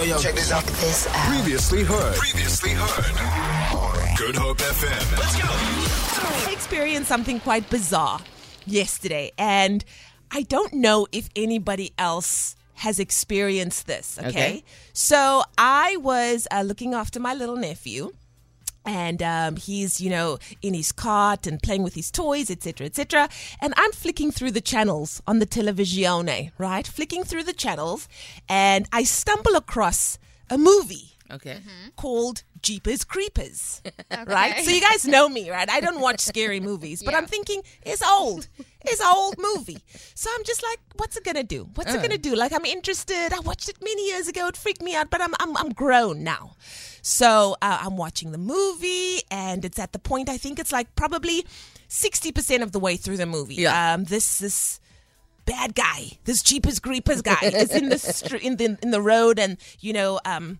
yo, yo. Check this out. This out. Previously heard. Previously heard. Good Hope FM. Let's go. I experienced something quite bizarre yesterday, and I don't know if anybody else has experienced this. Okay, Okay. so I was uh, looking after my little nephew. And um, he's, you know, in his cart and playing with his toys, etc., etc. And I'm flicking through the channels on the televisione, right? Flicking through the channels, and I stumble across a movie Okay. called Jeepers Creepers. Right? So you guys know me, right? I don't watch scary movies, but Yeah. I'm thinking it's old. It's an old movie. So I'm just like, what's it gonna do? What's it gonna do? Like I'm interested. I watched it many years ago. It freaked me out, but I'm I'm I'm grown now. So uh, I'm watching the movie, and it's at the point I think it's like probably sixty percent of the way through the movie. Yeah. Um, this this bad guy, this Jeepers Creepers guy, is in the str- in the in the road, and you know, um,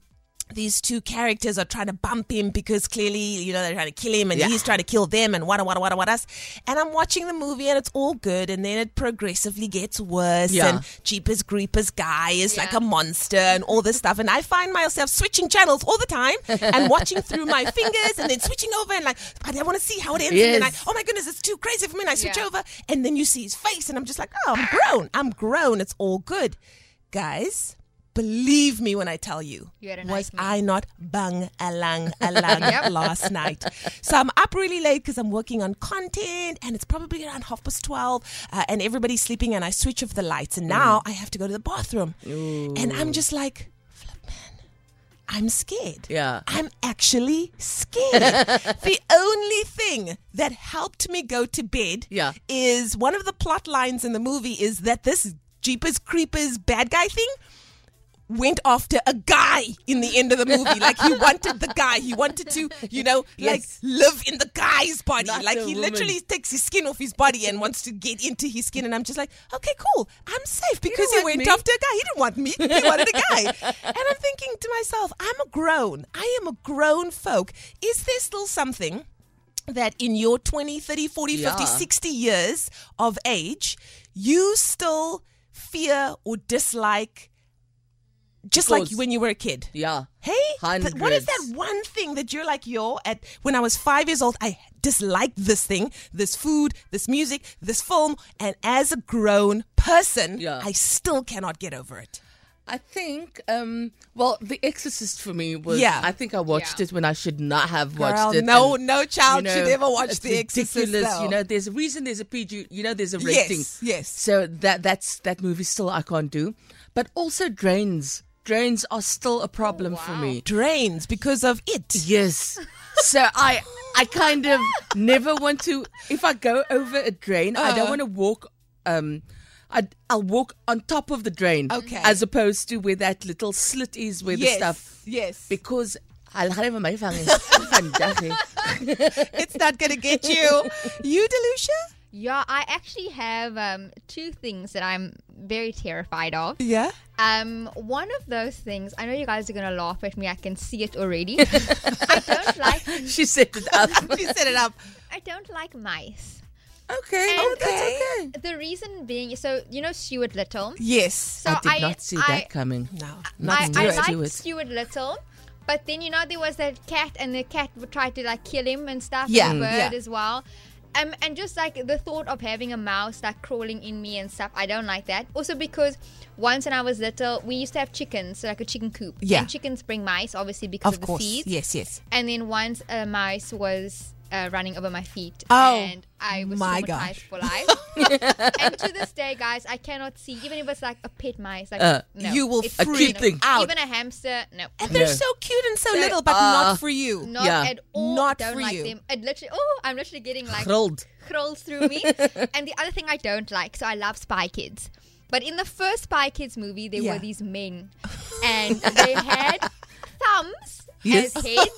these two characters are trying to bump him because clearly, you know, they're trying to kill him, and Yeah. he's trying to kill them, and what what what what us. And I'm watching the movie, and it's all good, and then it progressively gets worse, Yeah. and Jeepers Creepers guy is like a monster, and all this stuff, and I find myself switching channels all the time and watching through my fingers, and then switching over, and like, I want to see how it ends, and then I, oh my goodness, it's too crazy for me, and I switch Yeah. over, and then you see his face, and I'm just like, oh, I'm grown. I'm grown. It's all good. Guys, believe me when I tell you, You had a was nightmare. I not bang alang alang Yep. last night? So I'm up really late because I'm working on content, and it's probably around half past 12, uh, and everybody's sleeping, and I switch off the lights, and now I have to go to the bathroom. And I'm just like, flip, man. I'm scared. Yeah. I'm actually scared. the only thing that helped me go to bed Yeah. is one of the plot lines in the movie is that this Jeepers Creepers bad guy thing went after a guy in the end of the movie. Like he wanted the guy. He wanted to, you know, like live in the guy's body. Not like he woman. literally takes his skin off his body and wants to get into his skin. And I'm just like, okay, cool. I'm safe because he, went me. after a guy. He didn't want me. He wanted a guy. and I'm thinking to myself, I'm a grown. I am a grown folk. Is there still something that in your 20, 30, 40, 50, 60 years of age, you still fear or dislike just like when you were a kid? Yeah. Hey, th- what is that one thing that you're like, yo, at when I was five years old, I disliked this thing, this food, this music, this film, and as a grown person, Yeah. I still cannot get over it. I think, um, well, The Exorcist for me was. Yeah. I think I watched Yeah. it when I should not have watched Girl, it. no, and, no child you should ever watch it's The Exorcist. ridiculous. though. You know, there's a reason. There's a PG. You know, there's a rating. yes, yes. So that that's that movie still I can't do, but also drains. Drains are still a problem for me. Drains because of it. Yes. So I I kind of never want to if I go over a drain, I Uh-huh. don't want to walk um I I'll walk on top of the drain Okay. as opposed to where that little slit is where yes, the stuff yes. because I'll have my family. it's not gonna get you. You, Delucia? Yeah, I actually have um, two things that I'm very terrified of. Yeah. Um, one of those things, I know you guys are gonna laugh at me. I can see it already. I don't like. she set it up. She set it up. I don't like mice. Okay. And oh, that's okay. The reason being, so you know Stuart Little. Yes. So I did not see I, that coming. No. Not I, Stuart I to liked. Stuart Little, but then you know there was that cat, and the cat would try to like kill him and stuff. Yeah, and the bird yeah. as well. Um, and just like the thought of having a mouse like crawling in me and stuff, I don't like that. Also because once when I was little, we used to have chickens, so like a chicken coop. Yeah. And chickens bring mice, obviously because of, Of course. the seeds. Yes, yes. And then once a mouse was uh, running over my feet, Oh, and I was my traumatized gosh. for life. and to this day, guys, I cannot see even if it's like a pet mice. Like Uh, no, you will it's A freak cute thing. out. Even a hamster, no. And they're No. so cute and so So- little, but Uh, not for you. Not Yeah. at all. Not don't for like you. them. It literally. Oh, I'm literally getting like Grilled. crawls through me. and the other thing I don't like, so I love Spy Kids, but in the first Spy Kids movie, there Yeah. were these men, and they had thumbs Yes. as heads.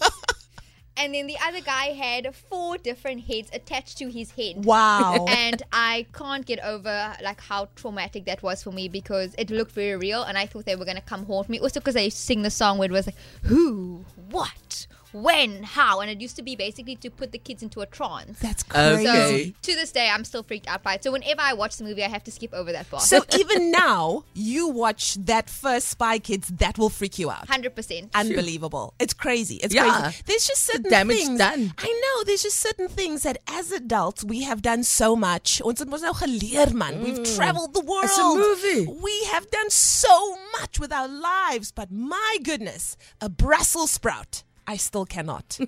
And then the other guy had four different heads attached to his head. Wow. And I can't get over like how traumatic that was for me because it looked very real, and I thought they were gonna come haunt me. Also, because they sing the song where it was like, "Who, what, when, how, and it used to be basically to put the kids into a trance. That's Okay. crazy. So to this day, I'm still freaked out by it. So whenever I watch the movie, I have to skip over that part. So even now, you watch that first Spy Kids, that will freak you out. hundred percent. Unbelievable. It's crazy. It's Yeah. crazy. There's just certain damage things. done. I know. There's just certain things that as adults we have done so much. Ons het nou geleer man. We've mm. traveled the world. It's a movie. We have done so much with our lives, but my goodness, a Brussels sprout. I still cannot.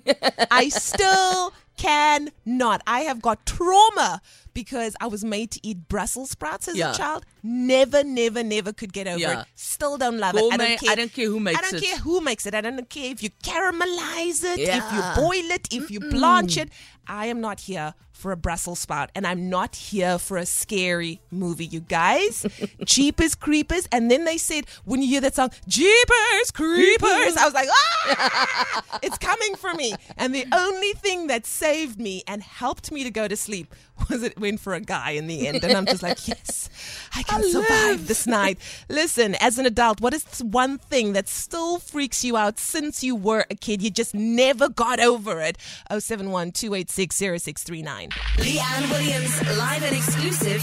I still cannot. I have got trauma because I was made to eat Brussels sprouts as Yeah. a child. Never, never, never could get over Yeah. it. Still don't love it. I don't care. I don't care who makes it. I don't it. care who makes it. I don't care if you caramelize it, if you boil it, if you blanch it. I am not here for a Brussels sprout, and I'm not here for a scary movie, you guys. Jeepers Creepers. And then they said, when you hear that song, Jeepers Creepers, I was like, ah, it's coming for me. And the only thing that saved me and helped me to go to sleep was it went for a guy in the end. And I'm just like, yes, I can survive this night. Listen, as an adult, what is one thing that still freaks you out since you were a kid? You just never got over it. 071 286 0639. Leigh-Anne Williams, live and exclusive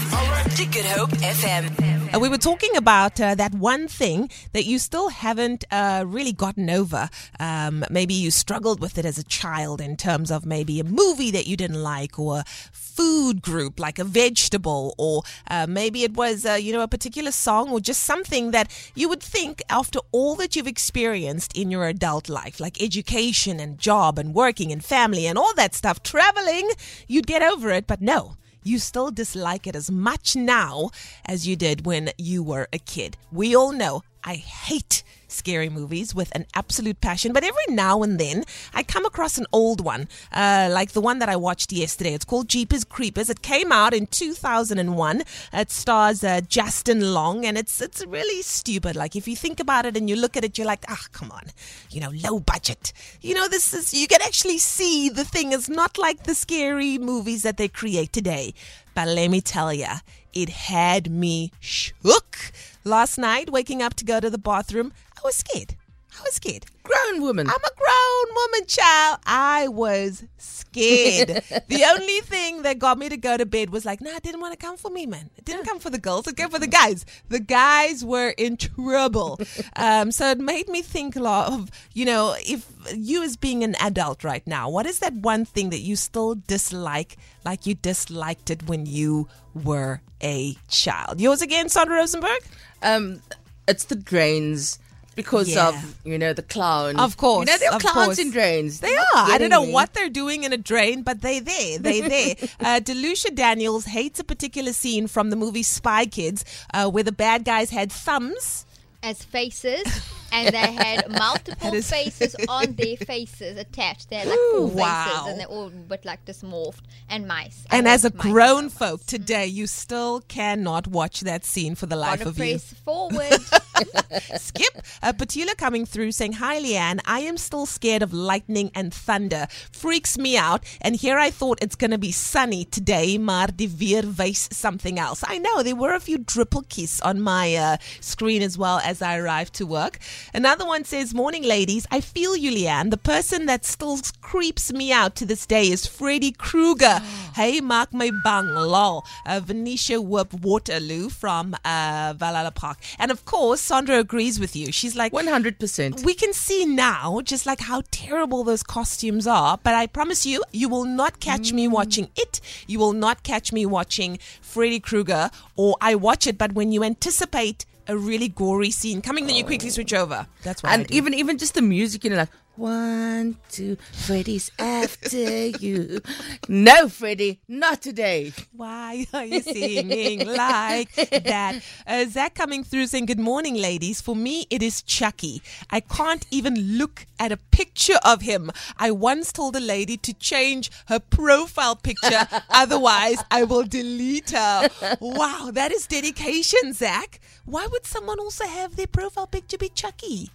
to Good Hope FM. Uh, we were talking about uh, that one thing that you still haven't uh, really gotten over. Um, maybe you struggled with it as a child in terms of maybe a movie that you didn't like or a food group like a vegetable or uh, maybe it was uh, you know a particular song or just something that you would think after all that you've experienced in your adult life like education and job and working and family and all that stuff traveling you'd get over it but no you still dislike it as much now as you did when you were a kid. We all know I hate scary movies with an absolute passion, but every now and then I come across an old one, uh, like the one that I watched yesterday. It's called Jeepers Creepers. It came out in 2001. It stars uh, Justin Long, and it's it's really stupid. Like if you think about it and you look at it, you're like, ah, come on, you know, low budget. You know, this is you can actually see the thing is not like the scary movies that they create today. But let me tell ya, it had me shook. Last night, waking up to go to the bathroom, I was scared. I was scared. Grown woman. I'm a grown woman, child. I was scared. the only thing that got me to go to bed was like, nah, it didn't want to come for me, man. It didn't come for the girls. It came for the guys. The guys were in trouble. um, so it made me think a lot of, you know, if you as being an adult right now, what is that one thing that you still dislike, like you disliked it when you were a child? Yours again, Sandra Rosenberg? Um, it's the drains because Yeah. of you know the clowns. Of course, you know there are clowns course. in drains. They are. I don't know me. what they're doing in a drain, but they there. They there. uh, Delucia Daniels hates a particular scene from the movie Spy Kids, uh, where the bad guys had thumbs. as faces, and they had multiple That is- faces on their faces attached. They had like four Wow. faces, and they're all but like dysmorphed and mice. And as a grown so much. folk today, you still cannot watch that scene for the life Gotta of you. press forward. Skip, uh, Patula coming through saying, Hi, Leigh-Anne. I am still scared of lightning and thunder. Freaks me out. And here I thought it's going to be sunny today, maar die weer wys something else. I know there were a few drippeltjies on my uh, screen as well as I arrived to work. Another one says, Morning, ladies. I feel you, Leigh-Anne. The person that still creeps me out to this day is Freddy Krueger. hey, Mark, my bang, lol. Uh, Venetia Whoop Waterloo from uh, Valhalla Park. And of course, Sandra agrees with you. She's like, One hundred percent. we can see now just like how terrible those costumes are. But I promise you, you will not catch me mm. watching it. You will not catch me watching Freddy Krueger, or I watch it, but when you anticipate a really gory scene coming, then you quickly switch over. That's what I And even even just the music, you know, like one, two, Freddy's after you. No, Freddy, not today. Why are you singing like that? Uh, Zach coming through saying, Good morning, ladies. For me, it is Chucky. I can't even look at a picture of him. I once told a lady to change her profile picture, otherwise, I will delete her. Wow, that is dedication, Zach. Why would someone also have their profile picture be Chucky?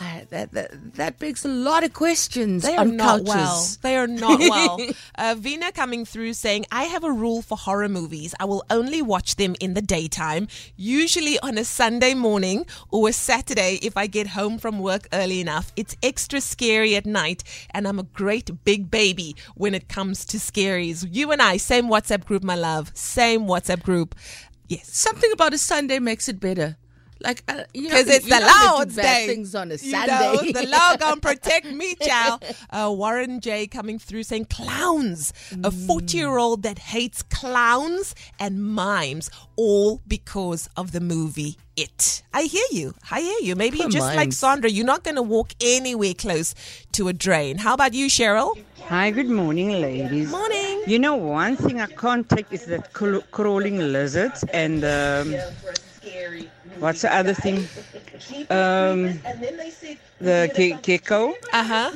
That, that that begs a lot of questions They are not couches. well. They are not well. Uh, Vina coming through saying, I have a rule for horror movies. I will only watch them in the daytime, usually on a Sunday morning or a Saturday if I get home from work early enough. It's extra scary at night, and I'm a great big baby when it comes to scaries. You and I, same WhatsApp group, my love. Same WhatsApp group. Yes. Something about a Sunday makes it better. Like uh, you know, Because it's the not Lord's day. Things on a You Sunday. know, the Lord gonna protect me, child. Uh, Warren J coming through saying clowns. A Mm. 40 year old that hates clowns and mimes, all because of the movie It. I hear you. I hear you. Maybe Poor just like. Sandra, you're not gonna walk anywhere close to a drain. How about you, Cheryl? Hi, good morning, ladies. Morning. You know, one thing I can't take is that crawling lizards and um, what's the other thing? Um, the ge- gecko Uh huh.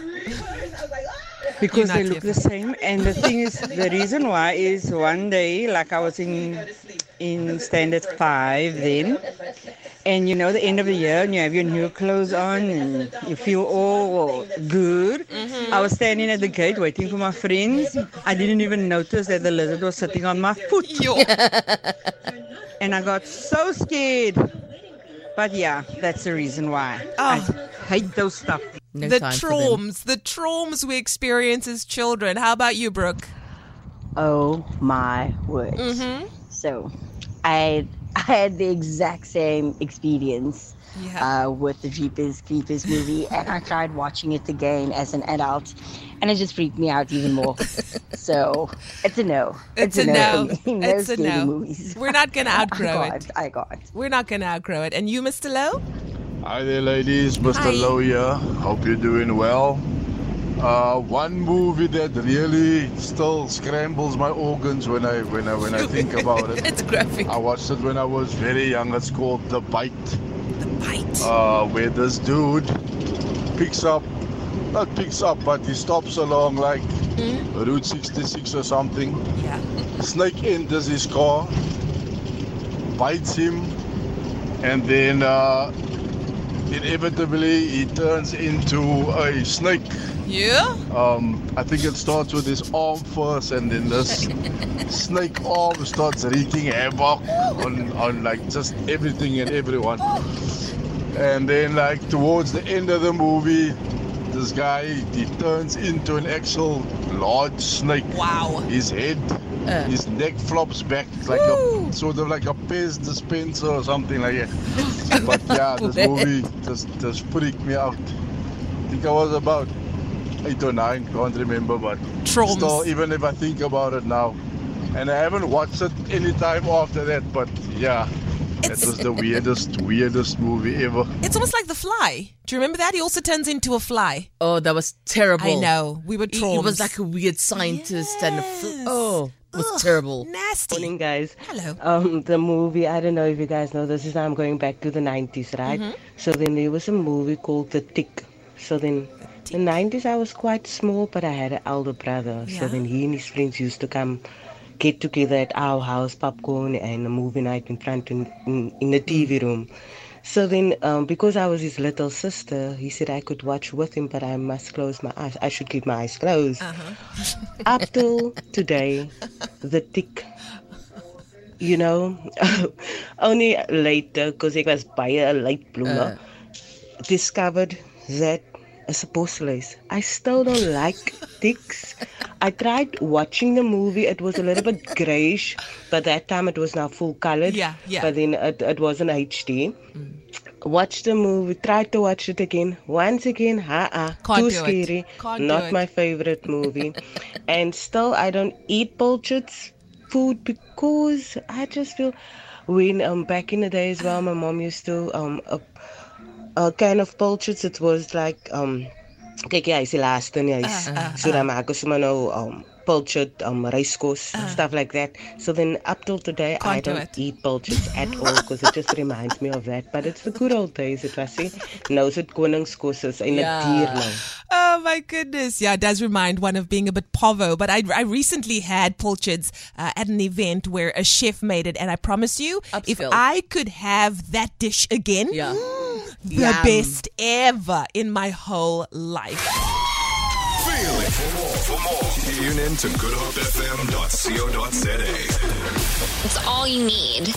because they look the same. And the thing is, the reason why is one day, like I was in in standard five then, and you know the end of the year, and you have your new clothes on, and you feel all good. I was standing at the gate waiting for my friends. I didn't even notice that the lizard was sitting on my foot, and I got so scared. But yeah, that's the reason why. I hate those stuff. No the time for them. traumas, the traumas we experience as children. How about you, Brooke? Oh my word. Mm-hmm. So I I had the exact same experience Yeah. uh, with the Jeepers Creepers movie and I tried watching it again as an adult and it just freaked me out even more. so it's a no. It's, a no. no It's a no. movies. We're not gonna I outgrow it. can't. I can't. We're not gonna outgrow it. And you, Mr. Lowe? Hi there, ladies. Mr. Hi. Lowe here. Hope you're doing well. Uh, one movie that really still scrambles my organs when I when I when I think about it. It's graphic. I watched it when I was very young. It's called The Bite, The Bite. uh, where this dude picks up, not picks up, but he stops along like Route 66 or something. Yeah. Snake enters his car, bites him, and then uh, inevitably he turns into a snake. Yeah. Um, I think it starts with his arm first, and then this snake arm starts wreaking havoc on, on like just everything and everyone. And then, like towards the end of the movie, this guy he turns into an actual large snake. Wow. His head, Uh. his neck flops back like a sort of like a Pez dispenser or something like that. but yeah, this movie just just freaked me out. I think I was about eight or nine, can't remember, but Traumas. still, even if I think about it now, and I haven't watched it any time after that, but yeah, It's- it was the weirdest, weirdest movie ever. It's almost like the fly. Do you remember that? He also turns into a fly. Oh, that was terrible. I know. We were He, traumas. he was like a weird scientist and a fl- oh, it was Ugh, terrible. Nasty. Morning guys. Hello. Um, the movie, I don't know if you guys know this is I'm going back to the 90s, right? Mm-hmm. So then there was a movie called The Tick. So then in the 90s I was quite small, but I had an elder brother. Yeah. So then he and his friends used to come get together at our house, popcorn and a movie night in front in, in, in the TV mm. room. So then, um, because I was his little sister, he said I could watch with him, but I must close my eyes. I should keep my eyes closed. Uh-huh. Up till today, the tick you know, only later, because ik was by a late bloomer, uh. discovered that it's a porcelain. I still don't like ticks. I tried watching the movie. It was a little bit grayish, but that time it was now full colored. Yeah, yeah. But then it, it wasn't HD. Watched the movie, tried to watch it again. Once again, ha Can't too scary. It. my favorite movie. and still, I don't eat pilchards food because I just feel when um back in the day as well, my mom used to um a, a can of pilchards. It was like um kyk jy, hy's die laaste in die huis. so dan maak ons maar nou um pilchard um ryskos stuff like that. So then up till today I Can't do don't it. eat pilchards at all because it just reminds me of that. But it's the good old days it was see. Nou is dit koningskos is en 'n Ja. dier nou. Oh my goodness. Yeah, it does remind one of being a bit povo. But I, I recently had pilchards uh, at an event where a chef made it. And I promise you, if I could have that dish again, Yeah. The Yum. best ever in my whole life. Feel it. For more, for more, tune in to goodhopefm.co.za. It's all you need.